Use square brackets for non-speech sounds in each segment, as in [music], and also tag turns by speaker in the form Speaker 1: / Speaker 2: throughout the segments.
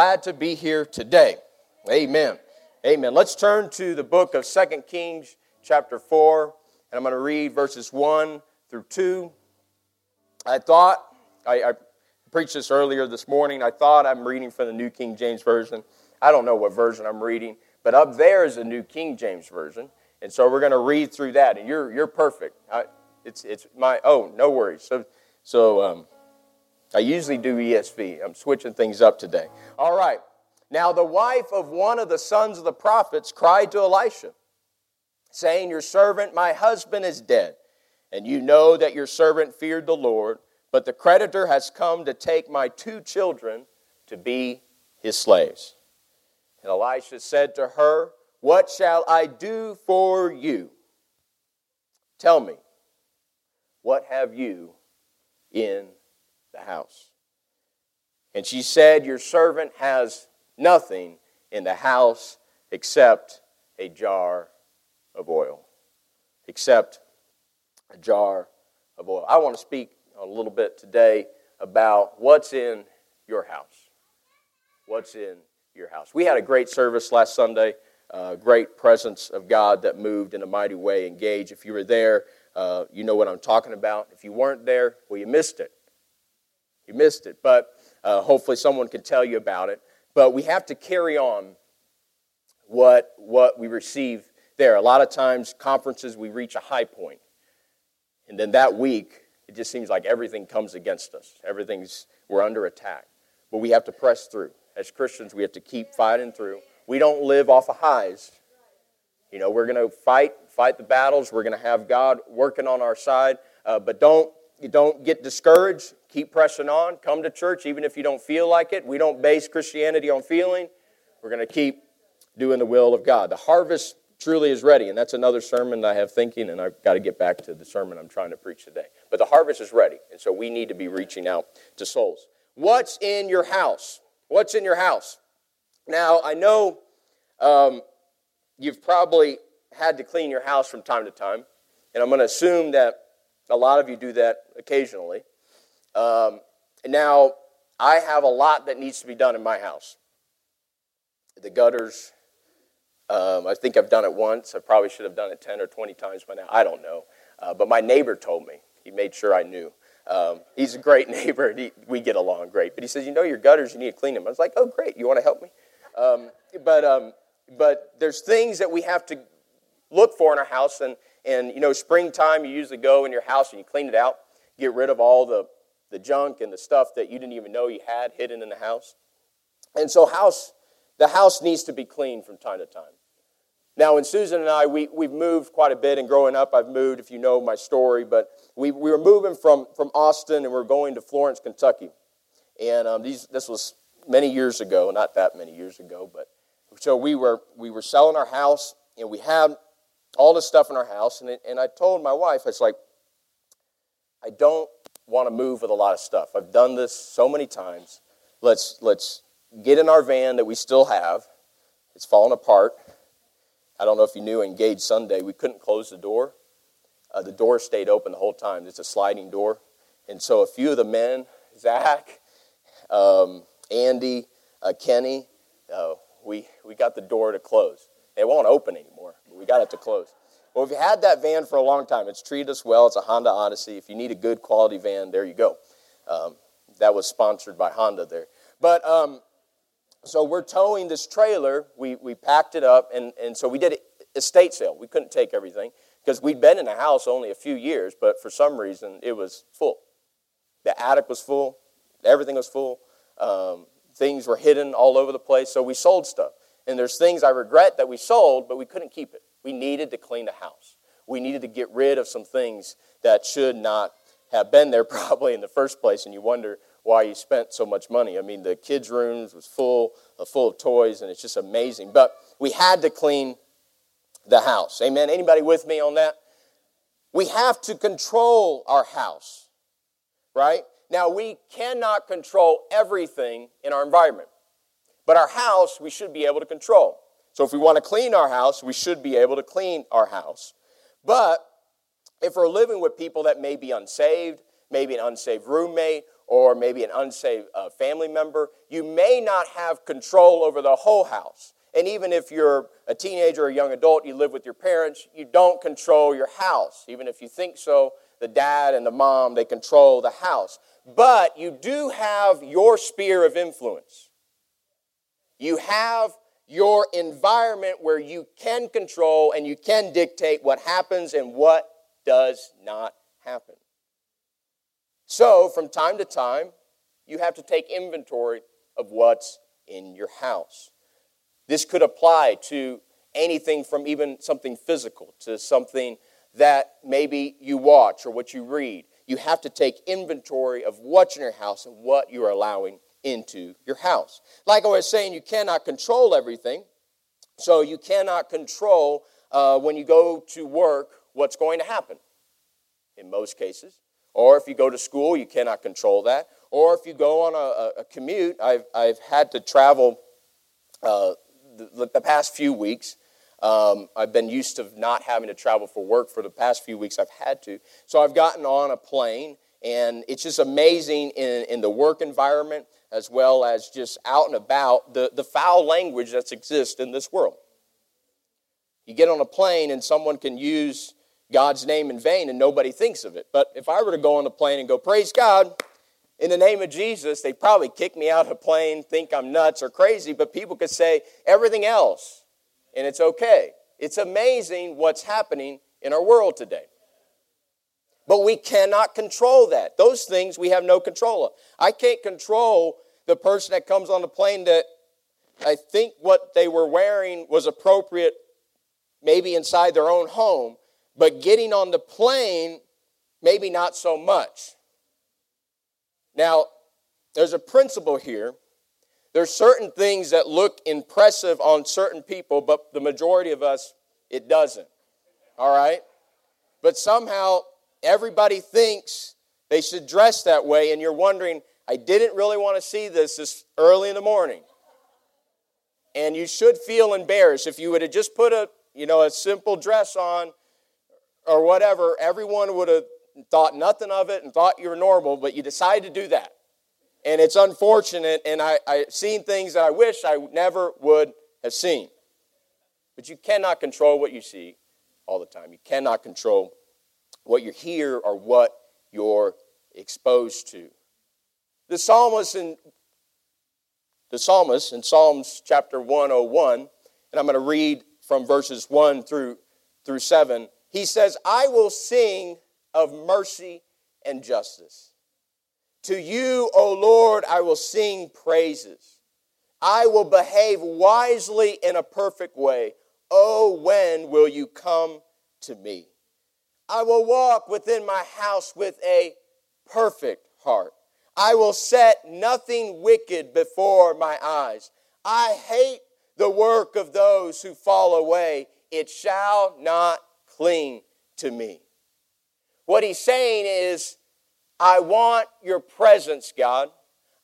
Speaker 1: glad to be here today. Amen. Amen. Let's turn to the book of Second Kings, chapter 4, and I'm going to read verses 1 through 2. I thought, I, I preached this earlier this morning, I thought I'm reading from the New King James Version. I don't know what version I'm reading, but up there is a New King James Version. And so we're going to read through that, and you're, you're perfect. I, it's, it's my, oh, no worries. So, so um, I usually do ESV. I'm switching things up today. All right. Now, the wife of one of the sons of the prophets cried to Elisha, saying, Your servant, my husband, is dead, and you know that your servant feared the Lord, but the creditor has come to take my two children to be his slaves. And Elisha said to her, What shall I do for you? Tell me, what have you in the house. And she said, Your servant has nothing in the house except a jar of oil. Except a jar of oil. I want to speak a little bit today about what's in your house. What's in your house. We had a great service last Sunday, uh, great presence of God that moved in a mighty way. Engage. If you were there, uh, you know what I'm talking about. If you weren't there, well, you missed it. You missed it, but uh, hopefully someone can tell you about it. But we have to carry on what, what we receive there. A lot of times, conferences, we reach a high point. And then that week, it just seems like everything comes against us. Everything's, we're under attack. But we have to press through. As Christians, we have to keep fighting through. We don't live off of highs. You know, we're going to fight, fight the battles. We're going to have God working on our side. Uh, but don't you don't get discouraged. Keep pressing on. Come to church even if you don't feel like it. We don't base Christianity on feeling. We're going to keep doing the will of God. The harvest truly is ready, and that's another sermon I have thinking, and I've got to get back to the sermon I'm trying to preach today. But the harvest is ready, and so we need to be reaching out to souls. What's in your house? What's in your house? Now, I know um, you've probably had to clean your house from time to time, and I'm going to assume that a lot of you do that occasionally. Um, now, I have a lot that needs to be done in my house. The gutters, um, I think I've done it once. I probably should have done it 10 or 20 times by now. I don't know. Uh, but my neighbor told me. He made sure I knew. Um, he's a great [laughs] neighbor. He, we get along great. But he says, You know, your gutters, you need to clean them. I was like, Oh, great. You want to help me? Um, but, um, but there's things that we have to look for in our house. And, and, you know, springtime, you usually go in your house and you clean it out, get rid of all the, the junk and the stuff that you didn't even know you had hidden in the house. And so, house, the house needs to be cleaned from time to time. Now, when Susan and I, we, we've moved quite a bit, and growing up, I've moved, if you know my story, but we, we were moving from, from Austin and we are going to Florence, Kentucky. And um, these, this was many years ago, not that many years ago, but so we were, we were selling our house, and we had all this stuff in our house. And, it, and I told my wife, it's like, I don't want to move with a lot of stuff. I've done this so many times. Let's, let's get in our van that we still have. It's falling apart. I don't know if you knew, Engage Sunday, we couldn't close the door. Uh, the door stayed open the whole time. It's a sliding door. And so a few of the men, Zach, um, Andy, uh, Kenny, uh, we, we got the door to close. It won't open anymore. We got it to close. Well, if you had that van for a long time, it's treated us well. It's a Honda Odyssey. If you need a good quality van, there you go. Um, that was sponsored by Honda there. But um, so we're towing this trailer. We, we packed it up, and, and so we did an estate sale. We couldn't take everything because we'd been in the house only a few years, but for some reason it was full. The attic was full, everything was full. Um, things were hidden all over the place, so we sold stuff. And there's things I regret that we sold, but we couldn't keep it. We needed to clean the house. We needed to get rid of some things that should not have been there [laughs] probably in the first place, and you wonder why you spent so much money. I mean, the kids' rooms was full, uh, full of toys, and it's just amazing. But we had to clean the house. Amen. Anybody with me on that? We have to control our house, right? Now, we cannot control everything in our environment. But our house, we should be able to control. So if we want to clean our house, we should be able to clean our house. But if we're living with people that may be unsaved, maybe an unsaved roommate, or maybe an unsaved uh, family member, you may not have control over the whole house. And even if you're a teenager or a young adult, you live with your parents, you don't control your house. Even if you think so, the dad and the mom, they control the house. But you do have your sphere of influence. You have your environment where you can control and you can dictate what happens and what does not happen. So, from time to time, you have to take inventory of what's in your house. This could apply to anything from even something physical to something that maybe you watch or what you read. You have to take inventory of what's in your house and what you are allowing into your house. Like I was saying, you cannot control everything. So you cannot control uh, when you go to work what's going to happen in most cases. Or if you go to school, you cannot control that. Or if you go on a, a commute, I've, I've had to travel uh, the, the, past few weeks. Um, I've been used to not having to travel for work for the past few weeks. I've had to. So I've gotten on a plane, and it's just amazing in, in the work environment as well as just out and about the, the foul language that exists in this world. You get on a plane, and someone can use God's name in vain and nobody thinks of it. But if I were to go on the plane and go, Praise God, in the name of Jesus, they'd probably kick me out of plane, think I'm nuts or crazy, but people could say everything else, and it's okay. It's amazing what's happening in our world today. But we cannot control that. Those things we have no control of. I can't control the person that comes on the plane that I think what they were wearing was appropriate, maybe inside their own home, but getting on the plane, maybe not so much. Now, there's a principle here. There's certain things that look impressive on certain people, but the majority of us, it doesn't. All right? But somehow everybody thinks they should dress that way, and you're wondering, I didn't really want to see this this early in the morning. And you should feel embarrassed if you would have just put a, you know, a simple dress on or whatever, everyone would have thought nothing of it and thought you were normal, but you decided to do that. And it's unfortunate, and I, I've seen things that I wish I never would have seen. But you cannot control what you see all the time. You cannot control what you hear or what you're exposed to. The psalmist in the psalmist in Psalms chapter 101, and I'm going to read from verses 1 through through 7 he says, I will sing of mercy and justice. To you, O Lord, I will sing praises. I will behave wisely in a perfect way. Oh, when will you come to me? I will walk within my house with a perfect heart. I will set nothing wicked before my eyes. I hate the work of those who fall away. It shall not cling to me. What he's saying is, I want your presence, God.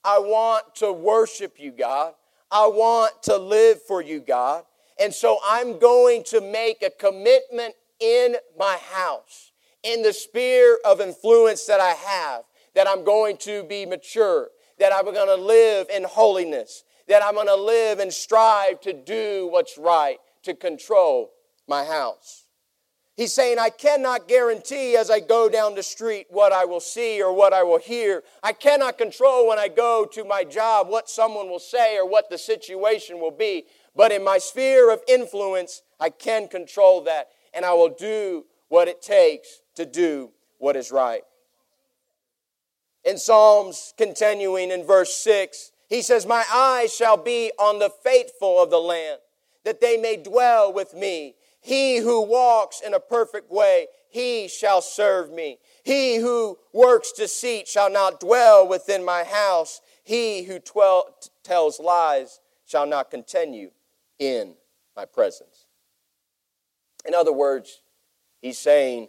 Speaker 1: I want to worship you, God. I want to live for you, God. And so I'm going to make a commitment in my house, in the sphere of influence that I have, that I'm going to be mature, that I'm going to live in holiness, that I'm going to live and strive to do what's right, to control my house. He's saying, I cannot guarantee as I go down the street what I will see or what I will hear. I cannot control when I go to my job what someone will say or what the situation will be. But in my sphere of influence, I can control that and I will do what it takes to do what is right. In Psalms, continuing in verse 6, he says, My eyes shall be on the faithful of the land, that they may dwell with me. He who walks in a perfect way, he shall serve me. He who works deceit shall not dwell within my house. He who twel- tells lies shall not continue in my presence. In other words, he's saying,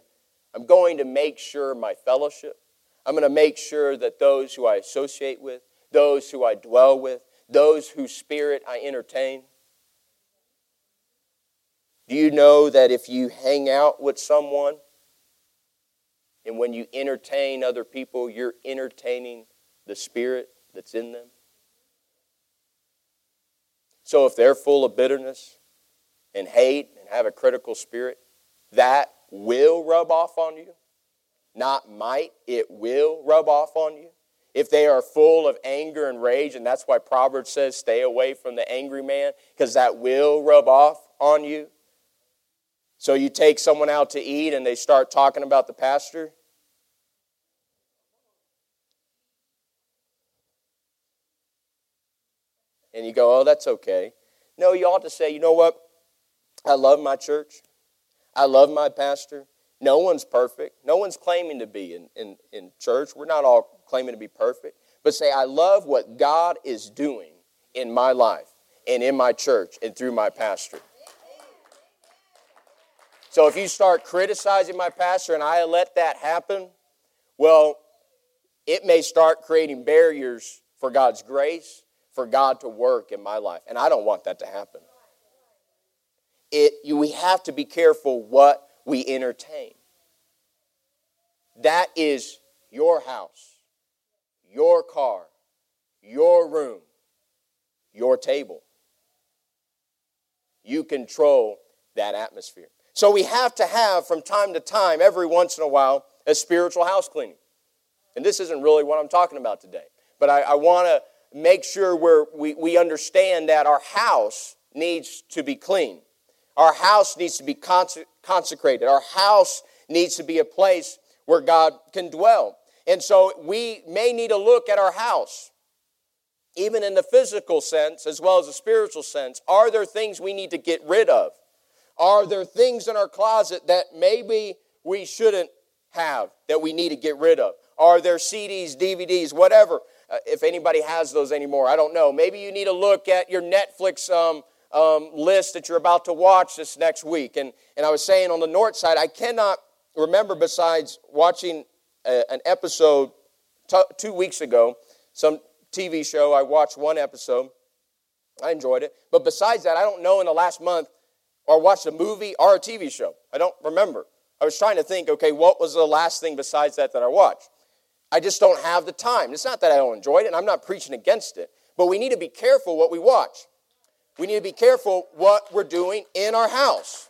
Speaker 1: I'm going to make sure my fellowship, I'm going to make sure that those who I associate with, those who I dwell with, those whose spirit I entertain, do you know that if you hang out with someone and when you entertain other people, you're entertaining the spirit that's in them. So if they're full of bitterness and hate have a critical spirit, that will rub off on you. Not might, it will rub off on you. If they are full of anger and rage, and that's why Proverbs says, stay away from the angry man, because that will rub off on you. So you take someone out to eat and they start talking about the pastor. And you go, oh, that's okay. No, you ought to say, you know what? I love my church. I love my pastor. No one's perfect. No one's claiming to be in, in, in church. We're not all claiming to be perfect. But say, I love what God is doing in my life and in my church and through my pastor. So if you start criticizing my pastor and I let that happen, well, it may start creating barriers for God's grace, for God to work in my life. And I don't want that to happen. It, you, we have to be careful what we entertain. That is your house, your car, your room, your table. You control that atmosphere. So we have to have, from time to time, every once in a while, a spiritual house cleaning. And this isn't really what I'm talking about today. But I, I want to make sure we we, we understand that our house needs to be clean. Our house needs to be consecrated. Our house needs to be a place where God can dwell. And so we may need to look at our house, even in the physical sense as well as the spiritual sense. Are there things we need to get rid of? Are there things in our closet that maybe we shouldn't have that we need to get rid of? Are there CDs, DVDs, whatever? Uh, if anybody has those anymore, I don't know. Maybe you need to look at your Netflix um, um, list that you're about to watch this next week. And, and I was saying on the north side, I cannot remember, besides watching a, an episode t- two weeks ago, some TV show, I watched one episode. I enjoyed it. But besides that, I don't know in the last month or watched a movie or a TV show. I don't remember. I was trying to think, okay, what was the last thing besides that that I watched? I just don't have the time. It's not that I don't enjoy it, and I'm not preaching against it, but we need to be careful what we watch. We need to be careful what we're doing in our house.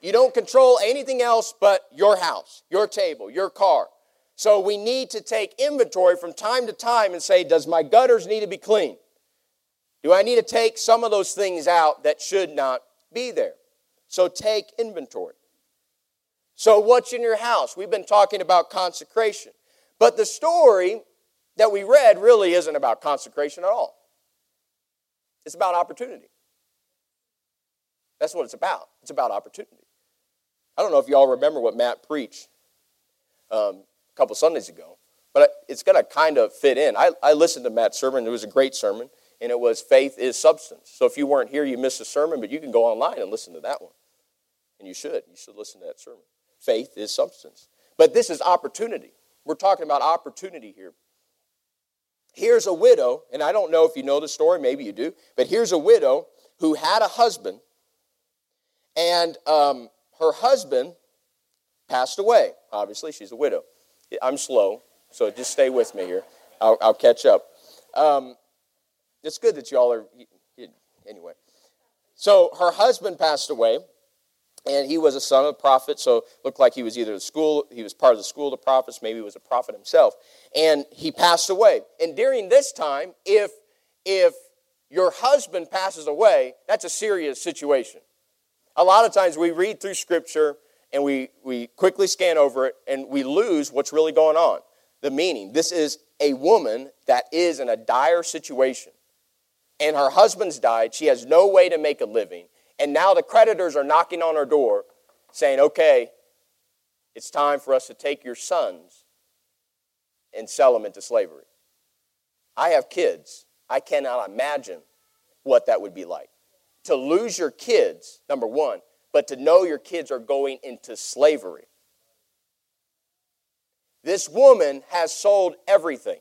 Speaker 1: You don't control anything else but your house, your table, your car. So we need to take inventory from time to time and say, does my gutters need to be clean? Do I need to take some of those things out that should not be there? So take inventory. So, what's in your house? We've been talking about consecration. But the story that we read really isn't about consecration at all. It's about opportunity. That's what it's about. It's about opportunity. I don't know if y'all remember what Matt preached um, a couple Sundays ago, but it's going to kind of fit in. I, I listened to Matt's sermon. It was a great sermon and it was Faith is Substance. So if you weren't here, you missed a sermon, but you can go online and listen to that one. And you should. You should listen to that sermon. Faith is substance. But this is opportunity. We're talking about opportunity here. Here's a widow, and I don't know if you know the story, maybe you do, but here's a widow who had a husband, and um, her husband passed away. Obviously, she's a widow. I'm slow, so just stay with me here. I'll, I'll catch up. Um, it's good that y'all are, anyway. So her husband passed away, and he was a son of a prophet, so looked like he was either the school, he was part of the school of the prophets, maybe he was a prophet himself. And he passed away. And during this time, if if your husband passes away, that's a serious situation. A lot of times we read through scripture and we, we quickly scan over it and we lose what's really going on. The meaning. This is a woman that is in a dire situation and her husband's died. She has no way to make a living. And now the creditors are knocking on her door saying, okay, it's time for us to take your sons and sell them into slavery. I have kids. I cannot imagine what that would be like. To lose your kids, number one, but to know your kids are going into slavery. This woman has sold everything.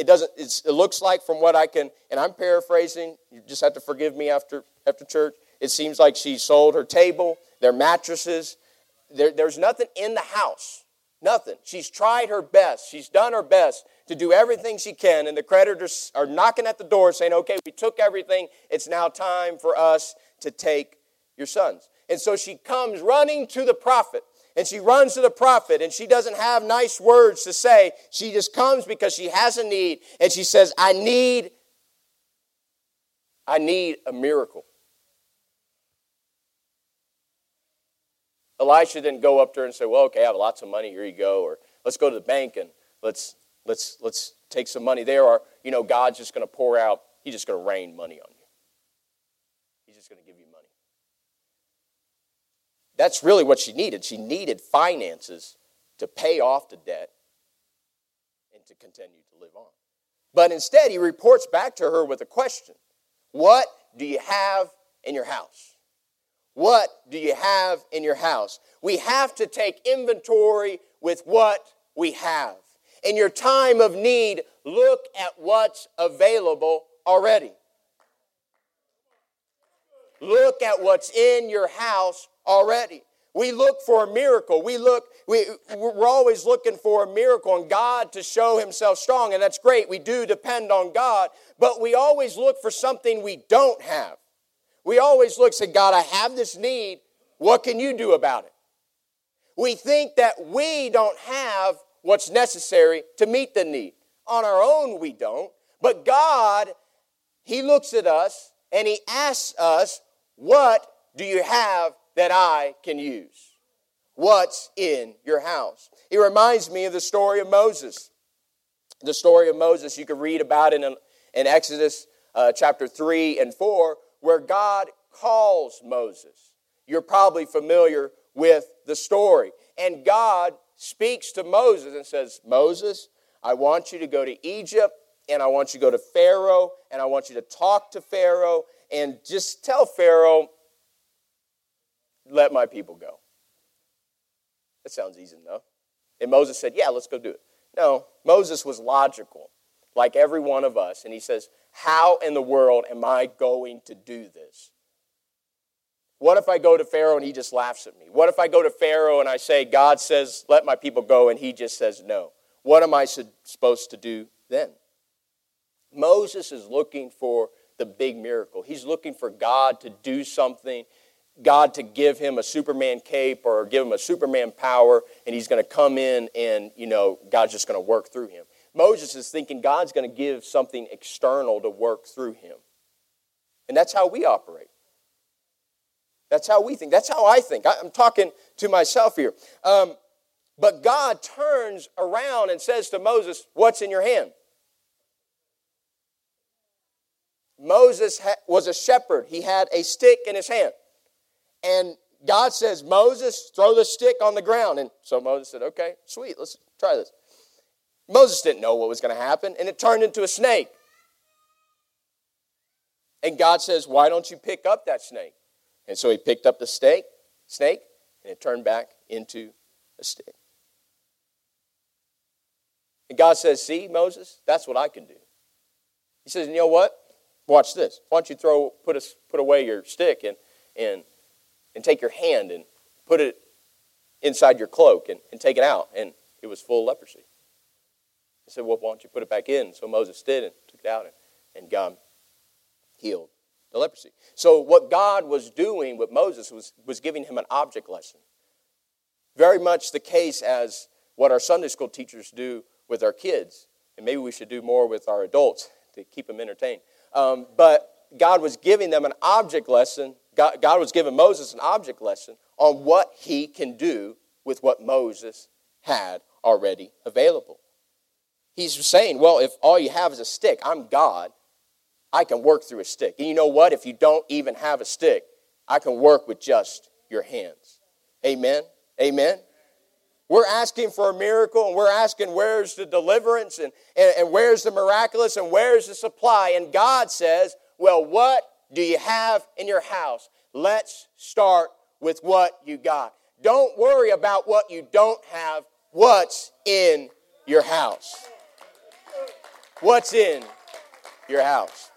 Speaker 1: It doesn't, it looks like from what I can, and I'm paraphrasing, you just have to forgive me after, after church. It seems like she sold her table, their mattresses. There, there's nothing in the house Nothing. She's tried her best. She's done her best to do everything she can, and the creditors are knocking at the door saying, Okay, we took everything. It's now time for us to take your sons. And so she comes running to the prophet. And she runs to the prophet and she doesn't have nice words to say. She just comes because she has a need and she says, I need, I need a miracle. Elisha didn't go up to her and say, Well, okay, I have lots of money, here you go, or let's go to the bank and let's let's let's take some money there, or you know, God's just gonna pour out, He's just gonna rain money on you. He's just gonna give you money. That's really what she needed. She needed finances to pay off the debt and to continue to live on. But instead, he reports back to her with a question What do you have in your house? What do you have in your house? We have to take inventory with what we have. In your time of need, look at what's available already. Look at what's in your house already. We look for a miracle. We look, we, we're always looking for a miracle and God to show Himself strong, and that's great. We do depend on God, but we always look for something we don't have. We always look, say, God, I have this need. What can you do about it? We think that we don't have what's necessary to meet the need. On our own, we don't. But God, He looks at us and He asks us, What do you have that I can use? What's in your house? It reminds me of the story of Moses. The story of Moses, you can read about in, in Exodus uh, chapter 3 and 4, where God calls Moses. You're probably familiar with the story. And God speaks to Moses and says, Moses, I want you to go to Egypt and I want you to go to Pharaoh and I want you to talk to Pharaoh and just tell Pharaoh, let my people go. That sounds easy enough. And Moses said, Yeah, let's go do it. No, Moses was logical, like every one of us. And he says, How in the world am I going to do this? What if I go to Pharaoh and he just laughs at me? What if I go to Pharaoh and I say, God says, let my people go, and he just says no? What am I supposed to do then? Moses is looking for the big miracle. He's looking for God to do something God to give him a Superman cape or give him a Superman power, and he's going to come in and, you know, God's just going to work through him. Moses is thinking God's going to give something external to work through him. And that's how we operate. That's how we think. That's how I think. I'm talking to myself here. Um, but God turns around and says to Moses, What's in your hand? Moses was a shepherd, he had a stick in his hand. And God says, Moses, throw the stick on the ground. And so Moses said, Okay, sweet, let's try this. Moses didn't know what was going to happen, and it turned into a snake. And God says, Why don't you pick up that snake? And so he picked up the snake, snake, and it turned back into a stick. And God says, See, Moses, that's what I can do. He says, You know what? Watch this. Why don't you throw, put, a, put away your stick and, and and take your hand and put it inside your cloak and, and take it out. And it was full of leprosy. He said, Well, why don't you put it back in? So Moses did and took it out, and, and God healed the leprosy. So, what God was doing with Moses was, was giving him an object lesson. Very much the case as what our Sunday school teachers do with our kids. And maybe we should do more with our adults to keep them entertained. Um, but God was giving them an object lesson God, God was giving Moses an object lesson on what he can do with what Moses had already available. He's saying, well, if all you have is a stick, I'm God, I can work through a stick. And you know what? If you don't even have a stick, I can work with just your hands. Amen? Amen? We're asking for a miracle and we're asking where's the deliverance and, and, and where's the miraculous and where's the supply. And God says, well, what do you have in your house? Let's start with what you got. Don't worry about what you don't have. What's in your house? What's in your house?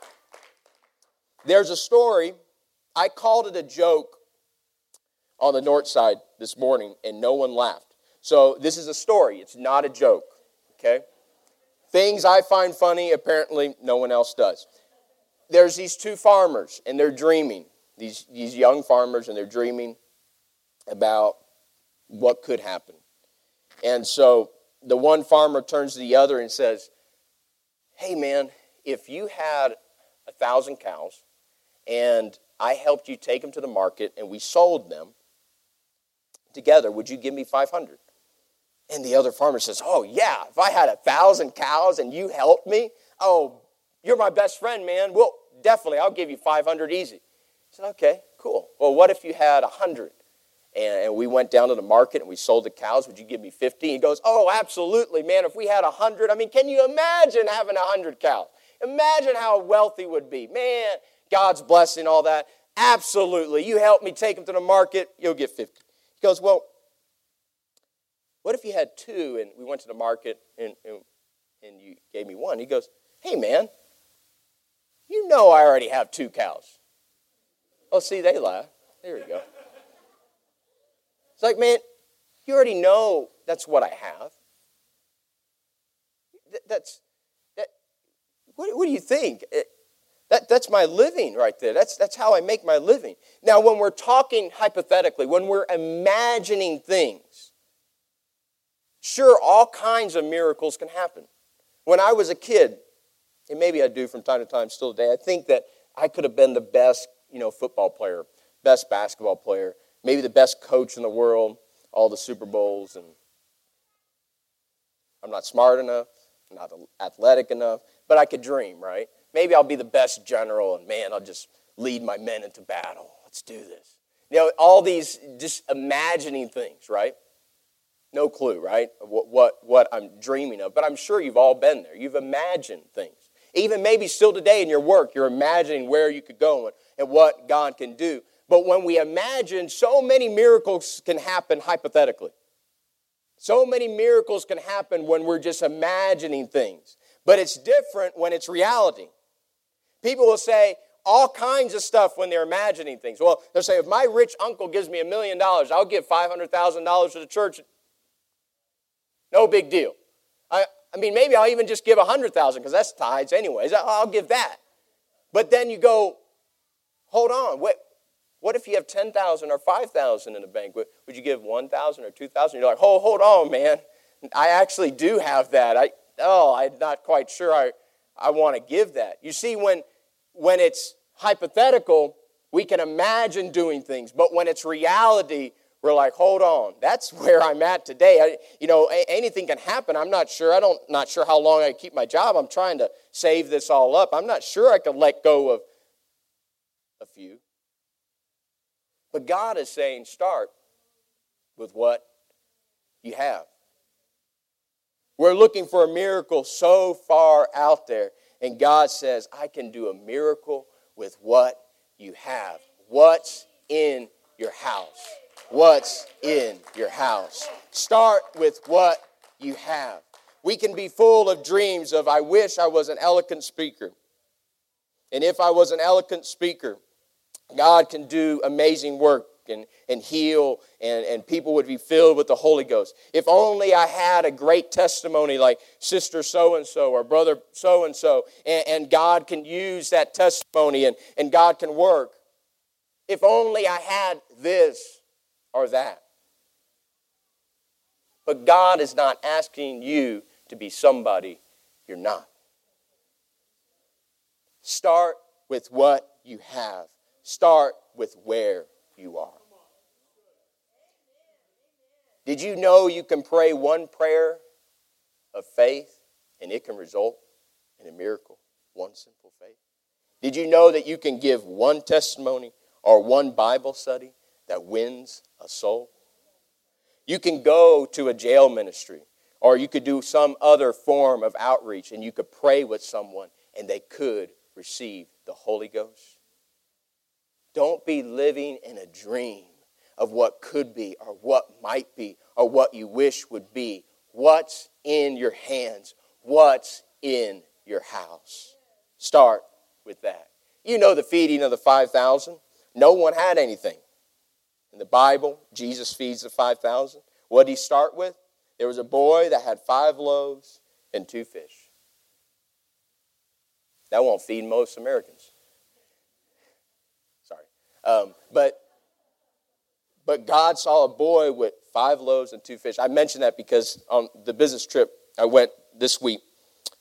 Speaker 1: There's a story. I called it a joke on the north side this morning, and no one laughed. So this is a story, it's not a joke, okay? Things I find funny, apparently no one else does. There's these two farmers, and they're dreaming, these, these young farmers, and they're dreaming about what could happen. And so the one farmer turns to the other and says, Hey, man, if you had a thousand cows and I helped you take them to the market and we sold them together, would you give me 500? And the other farmer says, Oh, yeah, if I had a thousand cows and you helped me, oh, you're my best friend, man. Well, definitely, I'll give you 500 easy. He said, Okay, cool. Well, what if you had a 100? And, we went down to the market and we sold the cows. Would you give me 50? He goes, Oh, absolutely, man. If we had a 100, I mean, can you imagine having a 100 cows? Imagine how wealthy would be. Man, God's blessing, all that. Absolutely. You help me take them to the market, you'll get 50. He goes, Well, what if you had two and we went to the market and, and, and you gave me one? He goes, Hey, man, you know I already have two cows. Oh, see, they lie. There you go. It's like, man, you already know that's what I have. That's, that, what, what do you think? It, that, that's my living right there. That's, that's how I make my living. Now, when we're talking hypothetically, when we're imagining things, Sure, all kinds of miracles can happen. When I was a kid, and maybe I do from time to time still today, I think that I could have been the best, you know, football player, best basketball player, maybe the best coach in the world, all the Super Bowls, and I'm not smart enough, not athletic enough, but I could dream, right? Maybe I'll be the best general, and man, I'll just lead my men into battle. Let's do this. You know, all these just imagining things, right? No clue, right? What, what, what I'm dreaming of. But I'm sure you've all been there. You've imagined things. Even maybe still today in your work, you're imagining where you could go and, and what God can do. But when we imagine, so many miracles can happen hypothetically. So many miracles can happen when we're just imagining things. But it's different when it's reality. People will say all kinds of stuff when they're imagining things. Well, they'll say, if my rich uncle gives me a million dollars, I'll give $500,000 to the church no big deal. I, I mean, maybe I'll even just give a hundred thousand because that's tithes anyways. I'll give that. But then you go, hold on. What, what if you have 10,000 or 5,000 in the bank? Would, would you give 1,000 or 2,000? You're like, oh, hold on, man. I actually do have that. I, oh, I'm not quite sure I, I want to give that. You see, when, when it's hypothetical, we can imagine doing things. But when it's reality, we're like, hold on, that's [laughs] where I'm at today. I, you know, anything can happen. I'm not sure. I don't not sure how long I keep my job. I'm trying to save this all up. I'm not sure I can let go of a few. But God is saying, start with what you have. We're looking for a miracle so far out there, and God says, I can do a miracle with what you have. What's in your house? What's in your house. Start with what you have. We can be full of dreams of, I wish I was an eloquent speaker. And if I was an eloquent speaker, God can do amazing work and, and heal, and, and people would be filled with the Holy Ghost. If only I had a great testimony like Sister so and so or Brother so and so, and God can use that testimony and, and God can work. If only I had this or that. But God is not asking you to be somebody you're not. Start with what you have, start with where you are. Did you know you can pray one prayer of faith and it can result in a miracle? One simple faith. Did you know that you can give one testimony or one Bible study that wins a soul. You can go to a jail ministry, or you could do some other form of outreach, and you could pray with someone, and they could receive the Holy Ghost. Don't be living in a dream of what could be, or what might be, or what you wish would be. What's in your hands? What's in your house? Start with that. You know the feeding of the 5,000. No one had anything. In the Bible, Jesus feeds the 5,000. What did he start with? There was a boy that had five loaves and two fish. That won't feed most Americans. Sorry. Um, but, but God saw a boy with five loaves and two fish. I mentioned that because on the business trip I went this week,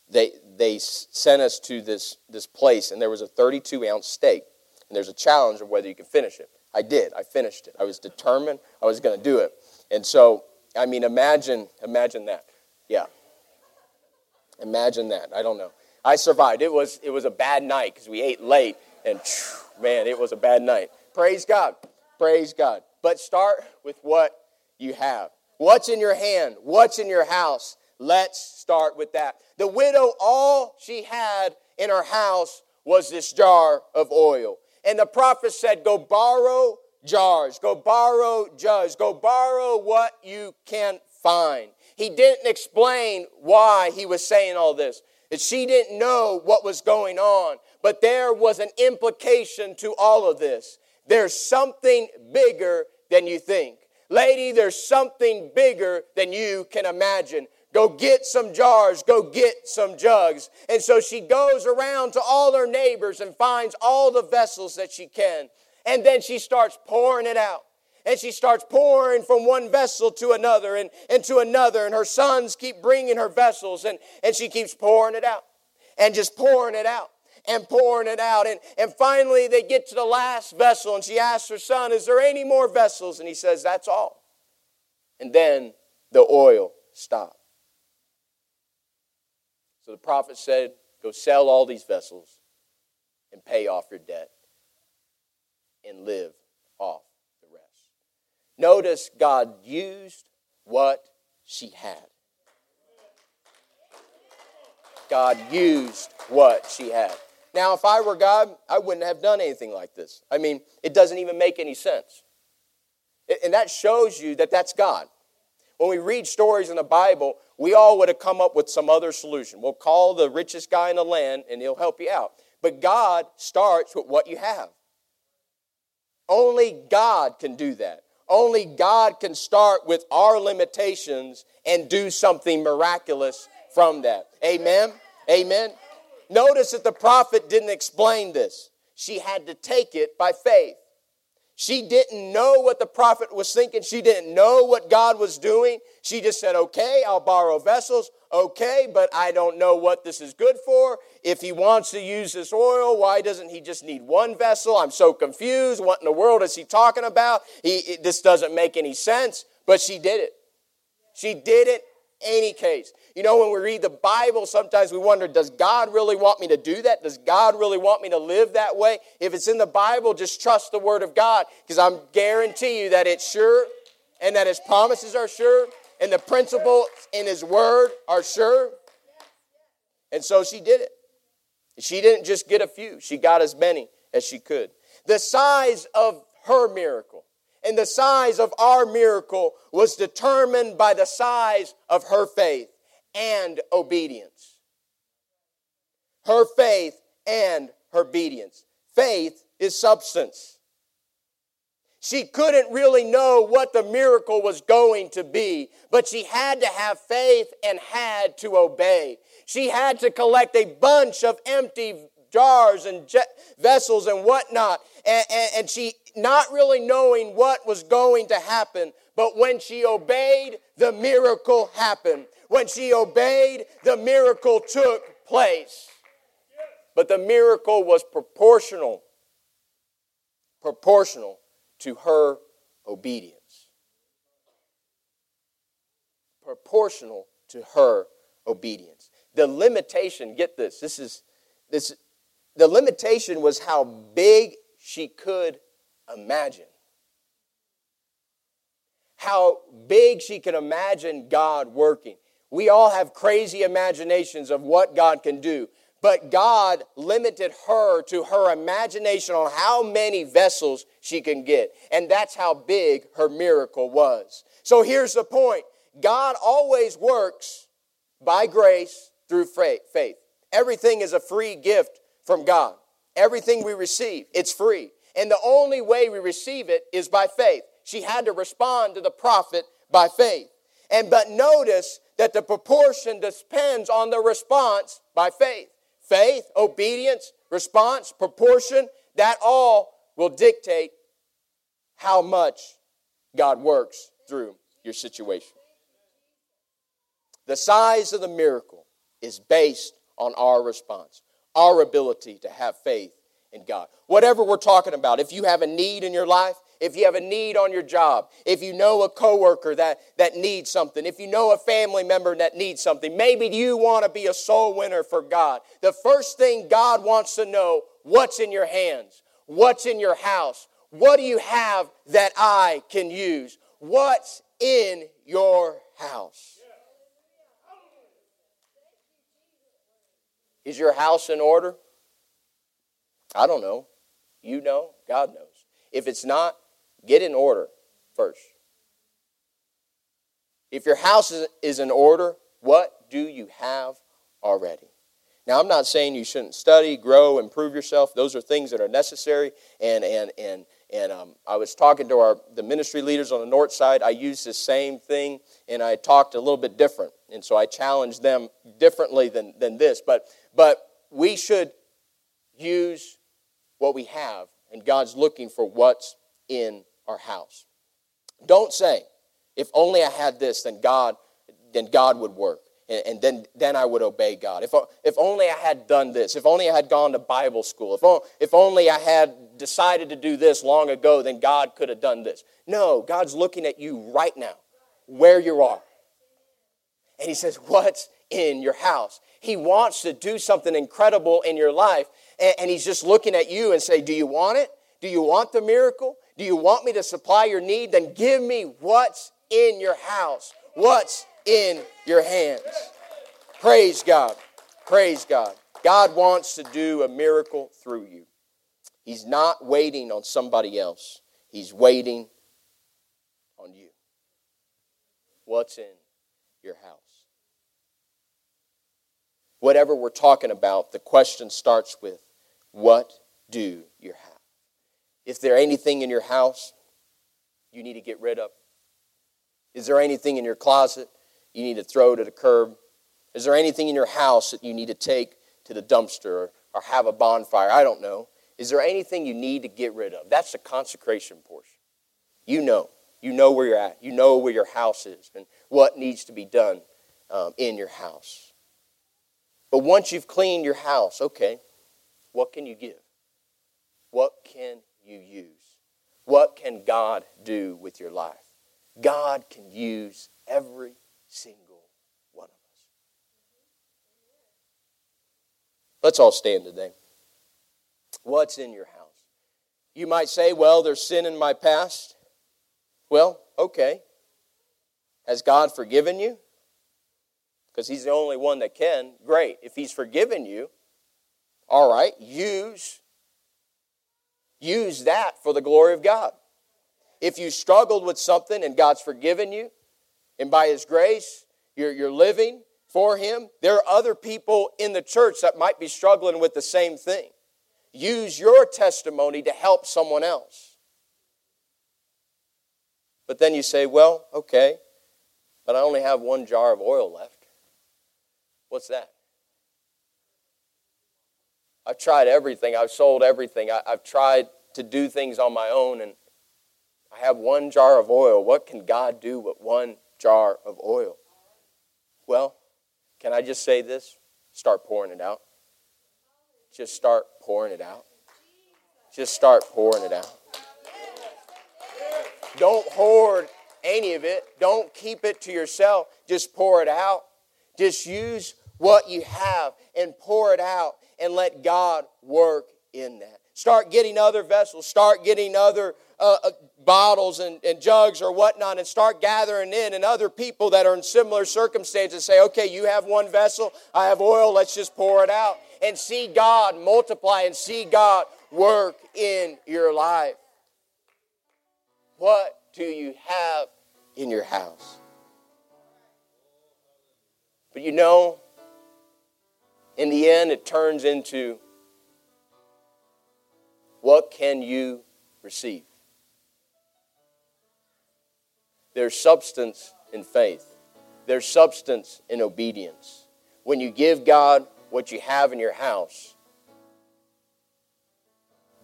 Speaker 1: they, they sent us to this, this place, and there was a 32 ounce steak. And there's a challenge of whether you can finish it. I did. I finished it. I was determined I was going to do it. And so, I mean, imagine, imagine that. Yeah. Imagine that. I don't know. I survived. It was, it was a bad night because we ate late, and man, it was a bad night. Praise God. Praise God. But start with what you have. What's in your hand? What's in your house? Let's start with that. The widow, all she had in her house was this jar of oil. And the prophet said, Go borrow jars, go borrow jugs, go borrow what you can find. He didn't explain why he was saying all this. She didn't know what was going on, but there was an implication to all of this. There's something bigger than you think. Lady, there's something bigger than you can imagine. Go get some jars, go get some jugs. And so she goes around to all her neighbors and finds all the vessels that she can. And then she starts pouring it out. And she starts pouring from one vessel to another and, and to another. And her sons keep bringing her vessels and, and she keeps pouring it out and just pouring it out and pouring it out. And, and finally, they get to the last vessel, and she asks her son, Is there any more vessels? And he says, That's all. And then the oil stopped. So the prophet said, Go sell all these vessels and pay off your debt and live off the rest. Notice God used what she had. God used what she had. Now, if I were God, I wouldn't have done anything like this. I mean, it doesn't even make any sense. And that shows you that that's God. When we read stories in the Bible, we all would have come up with some other solution. We'll call the richest guy in the land and he'll help you out. But God starts with what you have. Only God can do that. Only God can start with our limitations and do something miraculous from that. Amen? Amen? Notice that the prophet didn't explain this. She had to take it by faith. She didn't know what the prophet was thinking. She didn't know what God was doing. She just said, Okay, I'll borrow vessels. Okay, but I don't know what this is good for. If he wants to use this oil, why doesn't he just need one vessel? I'm so confused. What in the world is he talking about? He, this doesn't make any sense. But she did it. She did it any case. You know, when we read the Bible, sometimes we wonder, does God really want me to do that? Does God really want me to live that way? If it's in the Bible, just trust the Word of God because I'm guarantee you that it's sure and that His promises are sure and the principles in His Word are sure. And so she did it. She didn't just get a few, she got as many as she could. The size of her miracle and the size of our miracle was determined by the size of her faith and obedience. Her faith and her obedience. Faith is substance. She couldn't really know what the miracle was going to be, but she had to have faith and had to obey. She had to collect a bunch of empty jars and vessels and whatnot. And, and, and she, not really knowing what was going to happen, but when she obeyed, the miracle happened. When she obeyed, the miracle took place. But the miracle was proportional, proportional to her obedience. Proportional to her obedience. The limitation, get this, this is this the limitation was how big she could imagine. How big she could imagine God working. We all have crazy imaginations of what God can do, but God limited her to her imagination on how many vessels she can get. And that's how big her miracle was. So here's the point God always works by grace through faith. Everything is a free gift from God. Everything we receive, it's free. And the only way we receive it is by faith. She had to respond to the prophet by faith. And but notice that the proportion depends on the response by faith. Faith, obedience, response, proportion, that all will dictate how much God works through your situation. The size of the miracle is based on our response, our ability to have faith in God. Whatever we're talking about, if you have a need in your life, if you have a need on your job, if you know a coworker that, that needs something, if you know a family member that needs something, maybe you want to be a soul winner for God. The first thing God wants to know, what's in your hands? What's in your house? What do you have that I can use? What's in your house? Is your house in order? I don't know. You know. God knows. If it's not, get in order first. If your house is in order, what do you have already? Now, I'm not saying you shouldn't study, grow, improve yourself. Those are things that are necessary. And, and, and, and um, I was talking to our, the ministry leaders on the north side. I used the same thing, and I talked a little bit different. And so I challenged them differently than, than this. But, but we should use what we have, and God's looking for what's in our house. Don't say, if only I had this, then God, then God would work. And, and then, then I would obey God. If, if only I had done this, if only I had gone to Bible school, if, if only I had decided to do this long ago, then God could have done this. No, God's looking at you right now, where you are. And He says, What's in your house? He wants to do something incredible in your life, and, and he's just looking at you and say, Do you want it? Do you want the miracle? Do you want me to supply your need? Then give me what's in your house, what's in your hands. Praise God. Praise God. God wants to do a miracle through you. He's not waiting on somebody else, He's waiting on you. What's in your house? Whatever we're talking about, the question starts with what do you have? Is there anything in your house you need to get rid of? Is there anything in your closet you need to throw to the curb? Is there anything in your house that you need to take to the dumpster or, or have a bonfire? I don't know. Is there anything you need to get rid of? That's the consecration portion. You know. You know where you're at. You know where your house is and what needs to be done um, in your house. But once you've cleaned your house, okay, what can you give? What can you use? What can God do with your life? God can use every single one of us. Let's all stand today. What's in your house? You might say, well, there's sin in my past. Well, okay. Has God forgiven you? Because He's the only one that can. Great. If He's forgiven you, all right, use use that for the glory of God. If you struggled with something and God's forgiven you, and by His grace, you're, you're living for Him, there are other people in the church that might be struggling with the same thing. Use your testimony to help someone else. But then you say, well, okay, but I only have one jar of oil left. What's that? I've tried everything. I've sold everything. I, have tried to do things on my own, and I have one jar of oil. What can God do with one jar of oil? Well, can I just say this? Start pouring it out. Just start pouring it out. Just start pouring it out. Don't hoard any of it. Don't keep it to yourself. Just pour it out. Just use what you have and pour it out and let God work in that. Start getting other vessels, start getting other uh, uh, bottles and, and jugs or whatnot, and start gathering in and other people that are in similar circumstances. Say, okay, you have one vessel, I have oil, let's just pour it out. And see God multiply and see God work in your life. What do you have in your house? But you know, in the end, it turns into what can you receive? there's substance in faith, there's substance in obedience. When you give God what you have in your house,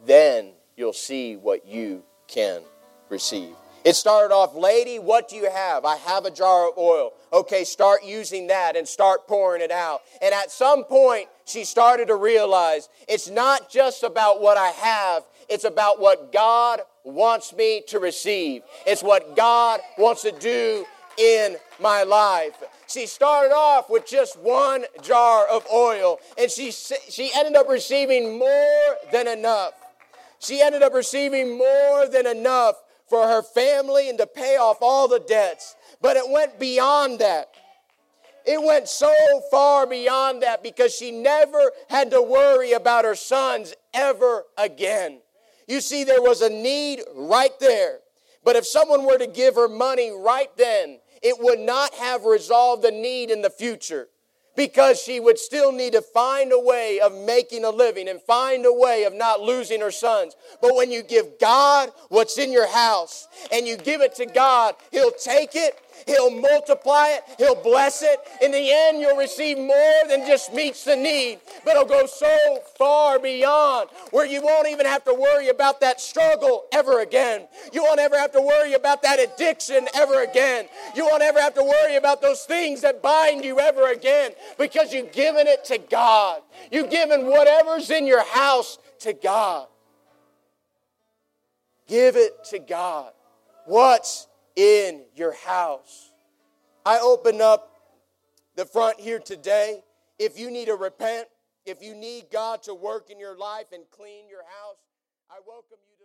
Speaker 1: then you'll see what you can receive. It started off, lady, what do you have? I have a jar of oil. Okay, start using that and start pouring it out. And at some point, she started to realize it's not just about what I have, it's about what God wants me to receive. It's what God wants to do in my life. She started off with just one jar of oil, and she, she ended up receiving more than enough. She ended up receiving more than enough for her family and to pay off all the debts. But it went beyond that. It went so far beyond that because she never had to worry about her sons ever again. You see, there was a need right there. But if someone were to give her money right then, it would not have resolved the need in the future because she would still need to find a way of making a living and find a way of not losing her sons. But when you give God what's in your house and you give it to God, He'll take it He'll multiply it. He'll bless it. In the end, you'll receive more than just meets the need, but it'll go so far beyond where you won't even have to worry about that struggle ever again. You won't ever have to worry about that addiction ever again. You won't ever have to worry about those things that bind you ever again because you've given it to God. You've given whatever's in your house to God. Give it to God. What's in your house. I open up the front here today. If you need to repent, if you need God to work in your life and clean your house, I welcome you.